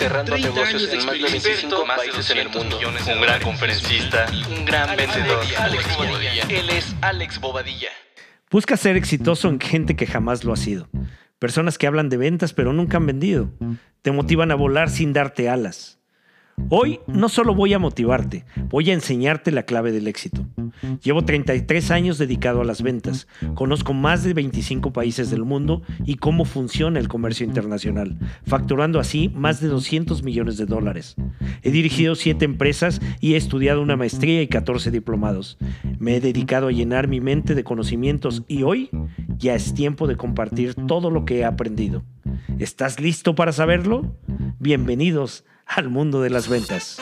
cerrando negocios en más de 25 países en el mundo. Un gran conferencista, Un gran vendedor, Alex Bobadilla. Él es Alex Bobadilla. Busca ser exitoso en gente que jamás lo ha sido. Personas que hablan de ventas pero nunca han vendido. Te motivan a volar sin darte alas. Hoy no solo voy a motivarte, voy a enseñarte la clave del éxito. Llevo 33 años dedicado a las ventas, conozco más de 25 países del mundo y cómo funciona el comercio internacional, facturando así más de 200 millones de dólares. He dirigido 7 empresas y he estudiado una maestría y 14 diplomados. Me he dedicado a llenar mi mente de conocimientos y hoy ya es tiempo de compartir todo lo que he aprendido. ¿Estás listo para saberlo? Bienvenidos al mundo de las ventas.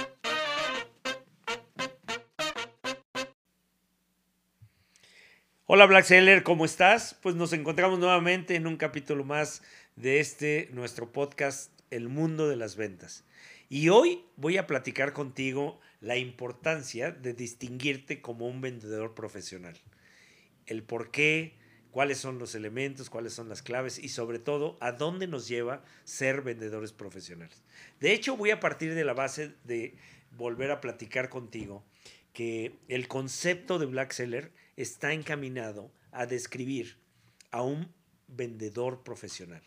Hola Black Seller, ¿cómo estás? Pues nos encontramos nuevamente en un capítulo más de este nuestro podcast El mundo de las ventas. Y hoy voy a platicar contigo la importancia de distinguirte como un vendedor profesional. El por qué, cuáles son los elementos, cuáles son las claves y sobre todo a dónde nos lleva ser vendedores profesionales. De hecho, voy a partir de la base de volver a platicar contigo que el concepto de Black Seller está encaminado a describir a un vendedor profesional.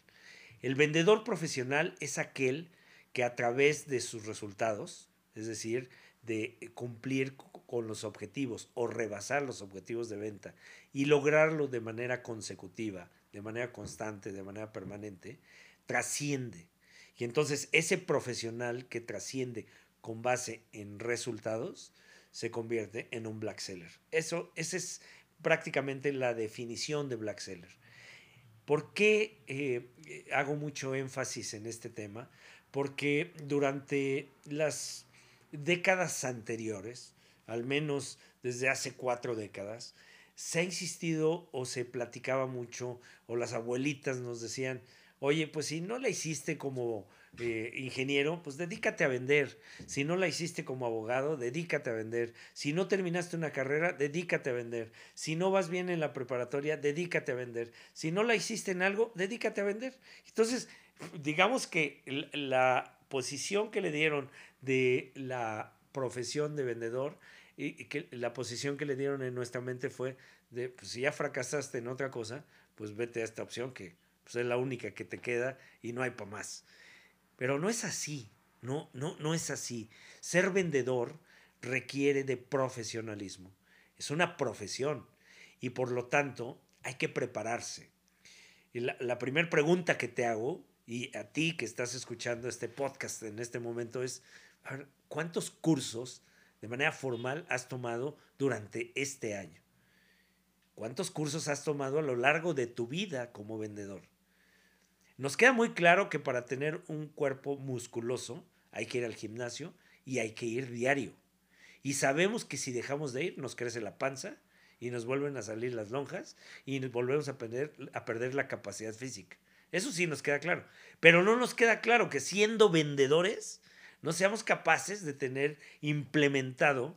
El vendedor profesional es aquel que a través de sus resultados, es decir, de cumplir con los objetivos o rebasar los objetivos de venta y lograrlo de manera consecutiva, de manera constante, de manera permanente, trasciende. Y entonces ese profesional que trasciende con base en resultados se convierte en un black seller. Eso, esa es prácticamente la definición de black seller. ¿Por qué eh, hago mucho énfasis en este tema? Porque durante las décadas anteriores, al menos desde hace cuatro décadas, se ha insistido o se platicaba mucho, o las abuelitas nos decían, oye, pues si no la hiciste como eh, ingeniero, pues dedícate a vender. Si no la hiciste como abogado, dedícate a vender. Si no terminaste una carrera, dedícate a vender. Si no vas bien en la preparatoria, dedícate a vender. Si no la hiciste en algo, dedícate a vender. Entonces, digamos que la posición que le dieron de la profesión de vendedor y, que la posición que le dieron en nuestra mente fue de, pues si ya fracasaste en otra cosa, pues vete a esta opción que pues, es la única que te queda y no hay para más. Pero no es así, no, no, no es así. Ser vendedor requiere de profesionalismo. Es una profesión y por lo tanto hay que prepararse. Y la, la primera pregunta que te hago, y a ti que estás escuchando este podcast en este momento, es, ¿cuántos cursos de manera formal has tomado durante este año? ¿Cuántos cursos has tomado a lo largo de tu vida como vendedor? Nos queda muy claro que para tener un cuerpo musculoso hay que ir al gimnasio y hay que ir diario. Y sabemos que si dejamos de ir nos crece la panza y nos vuelven a salir las lonjas y nos volvemos a perder, a perder la capacidad física. Eso sí nos queda claro. Pero no nos queda claro que siendo vendedores no seamos capaces de tener implementado,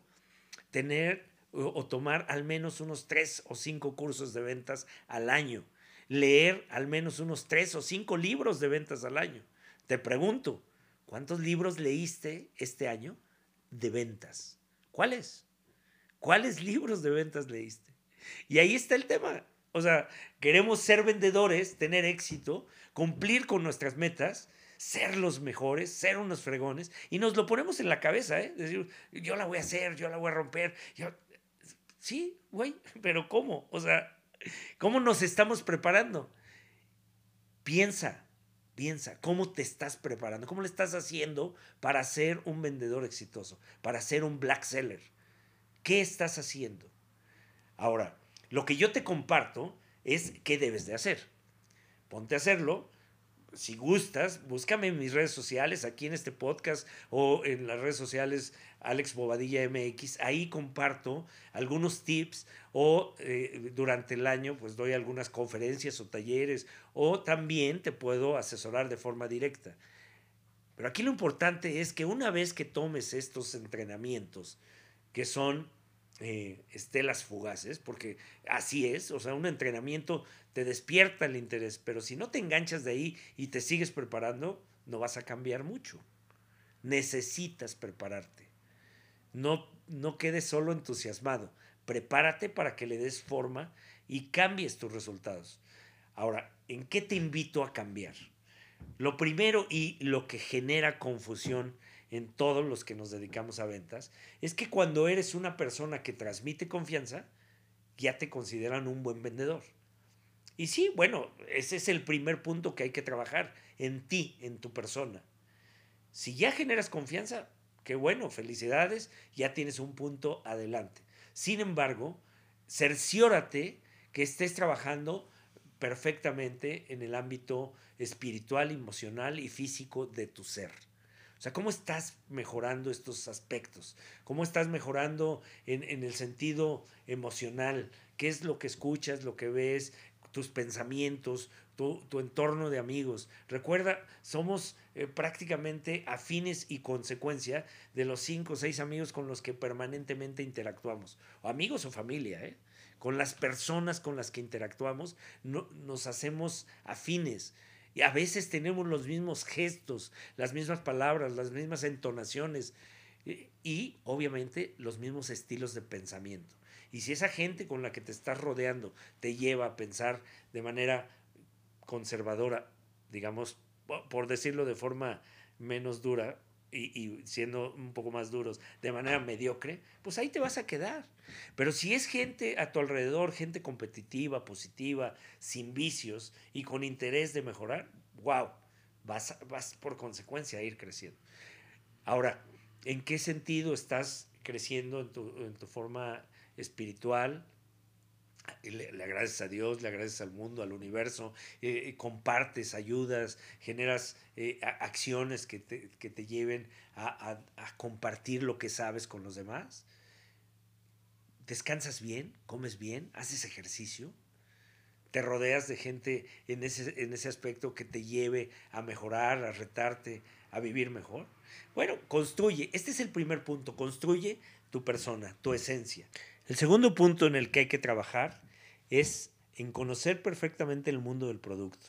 tener o, o tomar al menos unos tres o cinco cursos de ventas al año leer al menos unos tres o cinco libros de ventas al año. Te pregunto, ¿cuántos libros leíste este año de ventas? ¿Cuáles? ¿Cuáles libros de ventas leíste? Y ahí está el tema. O sea, queremos ser vendedores, tener éxito, cumplir con nuestras metas, ser los mejores, ser unos fregones, y nos lo ponemos en la cabeza, ¿eh? Decir, yo la voy a hacer, yo la voy a romper. Yo... Sí, güey, pero ¿cómo? O sea, ¿Cómo nos estamos preparando? Piensa, piensa, ¿cómo te estás preparando? ¿Cómo le estás haciendo para ser un vendedor exitoso? Para ser un black seller. ¿Qué estás haciendo? Ahora, lo que yo te comparto es qué debes de hacer. Ponte a hacerlo. Si gustas, búscame en mis redes sociales, aquí en este podcast o en las redes sociales Alex Bobadilla MX. Ahí comparto algunos tips o eh, durante el año pues doy algunas conferencias o talleres o también te puedo asesorar de forma directa. Pero aquí lo importante es que una vez que tomes estos entrenamientos, que son eh, estelas fugaces, porque así es, o sea, un entrenamiento te despierta el interés, pero si no te enganchas de ahí y te sigues preparando, no vas a cambiar mucho. Necesitas prepararte. No, no quedes solo entusiasmado. Prepárate para que le des forma y cambies tus resultados. Ahora, ¿en qué te invito a cambiar? Lo primero y lo que genera confusión en todos los que nos dedicamos a ventas es que cuando eres una persona que transmite confianza, ya te consideran un buen vendedor. Y sí, bueno, ese es el primer punto que hay que trabajar en ti, en tu persona. Si ya generas confianza, qué bueno, felicidades, ya tienes un punto adelante. Sin embargo, cerciórate que estés trabajando perfectamente en el ámbito espiritual, emocional y físico de tu ser. O sea, ¿cómo estás mejorando estos aspectos? ¿Cómo estás mejorando en, en el sentido emocional? ¿Qué es lo que escuchas, lo que ves, tus pensamientos, tu, tu, entorno de amigos. Recuerda, somos eh, prácticamente afines y consecuencia de los cinco o seis amigos con los que permanentemente interactuamos. O amigos o familia, ¿eh? Con las personas con las que interactuamos no, nos hacemos afines. Y a veces tenemos los mismos gestos, las mismas palabras, las mismas entonaciones y, y obviamente los mismos estilos de pensamiento. Y si esa gente con la que te estás rodeando te lleva a pensar de manera conservadora, digamos, por decirlo de forma menos dura y, siendo un poco más duros, de manera mediocre, pues ahí te vas a quedar. Pero si es gente a tu alrededor, gente competitiva, positiva, sin vicios y con interés de mejorar, wow, vas, vas por consecuencia a ir creciendo. Ahora, ¿en qué sentido estás creciendo en tu, en tu forma espiritual, le, le, agradeces a Dios, le agradeces al mundo, al universo, eh, compartes, ayudas, generas eh, acciones que te, que te lleven a, a, a, compartir lo que sabes con los demás. ¿Descansas bien? ¿Comes bien? ¿Haces ejercicio? ¿Te rodeas de gente en ese, en ese aspecto que te lleve a mejorar, a retarte, a vivir mejor? Bueno, construye. Este es el primer punto. Construye tu persona, tu esencia. El segundo punto en el que hay que trabajar es en conocer perfectamente el mundo del producto.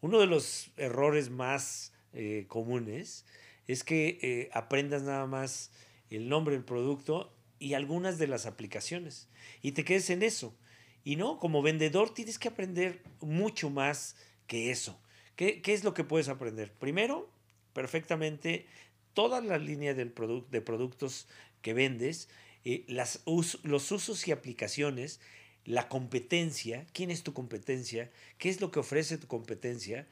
Uno de los errores más eh, comunes es que eh, aprendas nada más el nombre del producto y algunas de las aplicaciones y te quedes en eso. Y no, como vendedor tienes que aprender mucho más que eso. ¿Qué, qué es lo que puedes aprender? Primero, perfectamente toda la línea del produ de productos que vendes eh, las los usos y aplicaciones, la competencia, quién es tu competencia, qué es lo que ofrece tu competencia,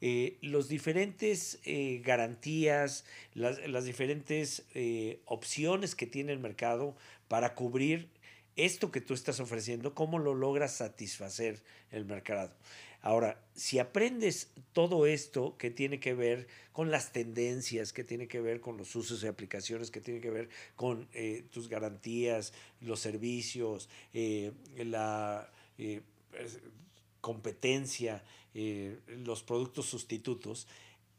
eh, los diferentes eh, garantías, las, las diferentes eh, opciones que tiene el mercado para cubrir esto que tú estás ofreciendo, cómo lo logras satisfacer el mercado. Ahora, si aprendes todo esto que tiene que ver con las tendencias, que tiene que ver con los usos y aplicaciones, que tiene que ver con eh, tus garantías, los servicios, eh, la eh, competencia, los productos sustitutos,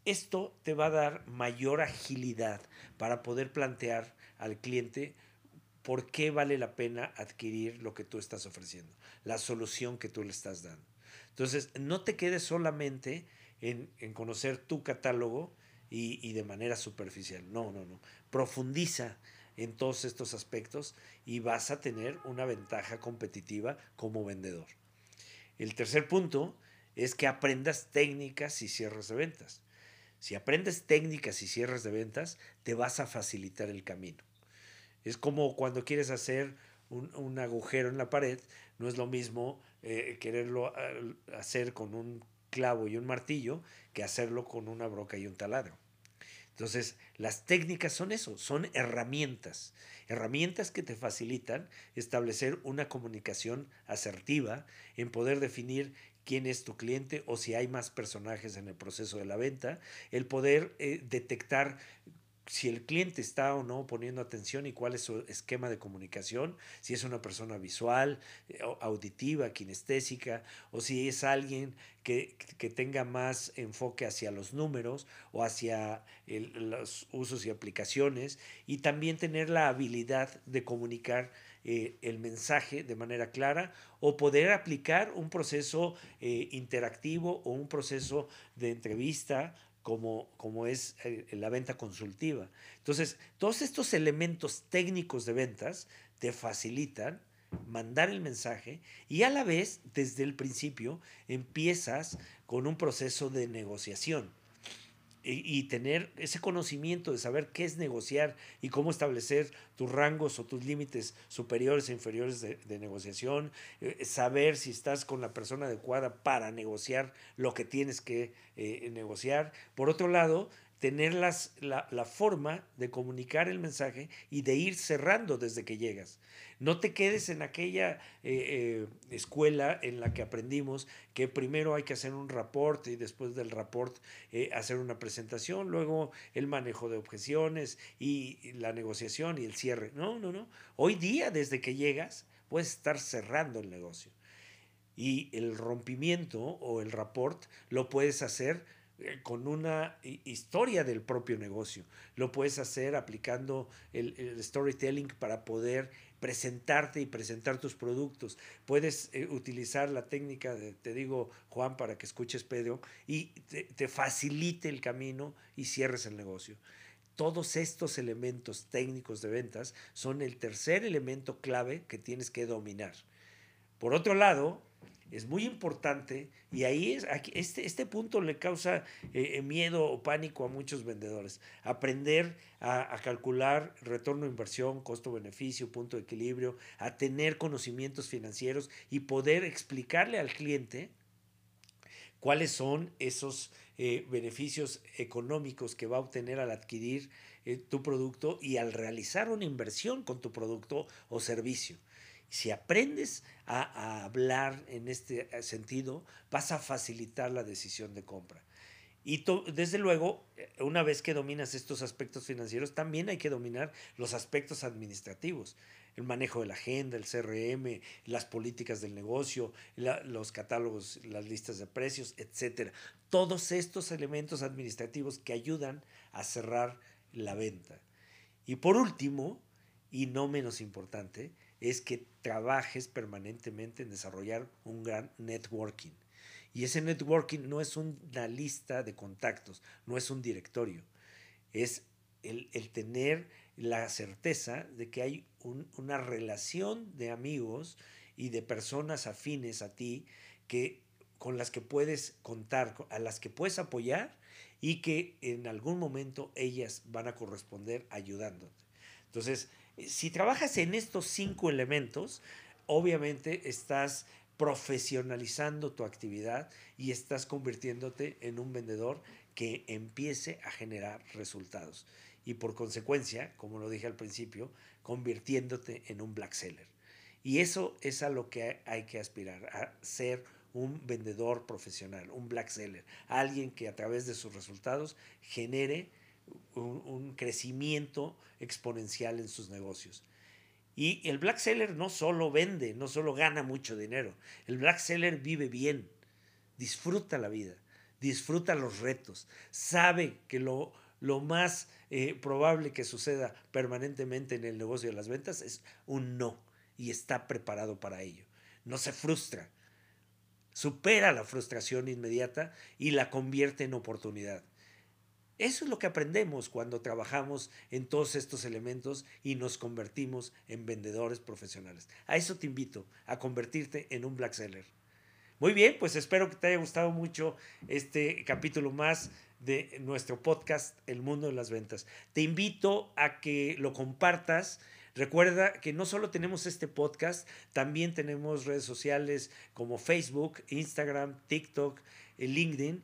esto te va a dar mayor agilidad para poder plantear al cliente por qué vale la pena adquirir lo que tú estás ofreciendo, la solución que tú le estás dando. Entonces, no te quedes solamente en, en conocer tu catálogo y, y, de manera superficial. No, no, no. Profundiza en todos estos aspectos y vas a tener una ventaja competitiva como vendedor. El tercer punto es que aprendas técnicas y cierres de ventas. Si aprendes técnicas y cierres de ventas, te vas a facilitar el camino. Es como cuando quieres hacer un, un agujero en la pared, no es lo mismo eh, quererlo hacer con un clavo y un martillo que hacerlo con una broca y un taladro. Entonces, las técnicas son eso, son herramientas, herramientas que te facilitan establecer una comunicación asertiva, en poder definir quién es tu cliente o si hay más personajes en el proceso de la venta, el poder eh, detectar si el cliente está o no poniendo atención y cuál es su esquema de comunicación, si es una persona visual, auditiva, kinestésica, o si es alguien que, que tenga más enfoque hacia los números o hacia el, los usos y aplicaciones, y también tener la habilidad de comunicar eh, el mensaje de manera clara o poder aplicar un proceso eh, interactivo o un proceso de entrevista como, como es eh, la venta consultiva. Entonces, todos estos elementos técnicos de ventas te facilitan mandar el mensaje y a la vez, desde el principio, empiezas con un proceso de negociación y, tener ese conocimiento de saber qué es negociar y cómo establecer tus rangos o tus límites superiores e inferiores de, negociación, eh, saber si estás con la persona adecuada para negociar lo que tienes que eh, negociar. Por otro lado, tener las, la, la, forma de comunicar el mensaje y de ir cerrando desde que llegas. No te quedes en aquella eh, eh, escuela en la que aprendimos que primero hay que hacer un rapport y después del rapport eh, hacer una presentación, luego el manejo de objeciones y la negociación y el cierre. No, no, no. Hoy día, desde que llegas, puedes estar cerrando el negocio. Y el rompimiento o el rapport lo puedes hacer con una historia del propio negocio. Lo puedes hacer aplicando el, storytelling para poder presentarte y presentar tus productos. Puedes eh, utilizar la técnica, de, te digo Juan, para que escuches Pedro, y te facilite el camino y cierres el negocio. Todos estos elementos técnicos de ventas son el tercer elemento clave que tienes que dominar. Por otro lado, es muy importante y ahí es, aquí, este, este punto le causa eh, eh, miedo o pánico a muchos vendedores. Aprender a, calcular retorno a inversión, costo-beneficio, punto de equilibrio, a tener conocimientos financieros y poder explicarle al cliente cuáles son esos eh, beneficios económicos que va a obtener al adquirir tu producto y al realizar una inversión con tu producto o servicio. Si aprendes a, hablar en este eh, sentido, vas a facilitar la decisión de compra. Y desde luego, eh, una vez que dominas estos aspectos financieros, también hay que dominar los aspectos administrativos, el manejo de la agenda, el CRM, las políticas del negocio, los catálogos, las listas de precios, etc. Todos estos elementos administrativos que ayudan a cerrar la venta. Y por último, y no menos importante, es que trabajes permanentemente en desarrollar un gran networking. Y ese networking no es una lista de contactos, no es un directorio, es el, tener la certeza de que hay una relación de amigos y de personas afines a ti que, con las que puedes contar, a las que puedes apoyar y que en algún momento ellas van a corresponder ayudándote. Entonces, si trabajas en estos cinco elementos, obviamente estás profesionalizando tu actividad y estás convirtiéndote en un vendedor que empiece a generar resultados. Y por consecuencia, como lo dije al principio, convirtiéndote en un black seller. Y eso es a lo que hay que aspirar, a ser un vendedor profesional, un black seller, alguien que a través de sus resultados genere un, crecimiento exponencial en sus negocios. Y el black seller no solo vende, no solo gana mucho dinero, el black seller vive bien, disfruta la vida, disfruta los retos, sabe que lo, lo más eh, probable que suceda permanentemente en el negocio de las ventas es un no y está preparado para ello. No se frustra, supera la frustración inmediata y la convierte en oportunidad. Eso es lo que aprendemos cuando trabajamos en todos estos elementos y nos convertimos en vendedores profesionales. A eso te invito, a convertirte en un black seller. Muy bien, pues espero que te haya gustado mucho este capítulo más de nuestro podcast El Mundo de las Ventas. Te invito a que lo compartas. Recuerda que no solo tenemos este podcast, también tenemos redes sociales como Facebook, Instagram, TikTok, LinkedIn,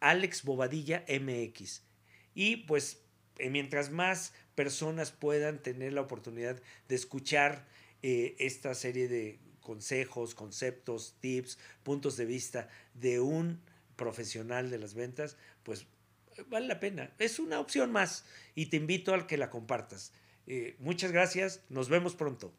Alex Bobadilla MX. Y pues eh, mientras más personas puedan tener la oportunidad de escuchar eh, esta serie de consejos, conceptos, tips, puntos de vista de un profesional de las ventas, pues vale la pena. Es una opción más y te invito al que la compartas. Eh, muchas gracias, nos vemos pronto.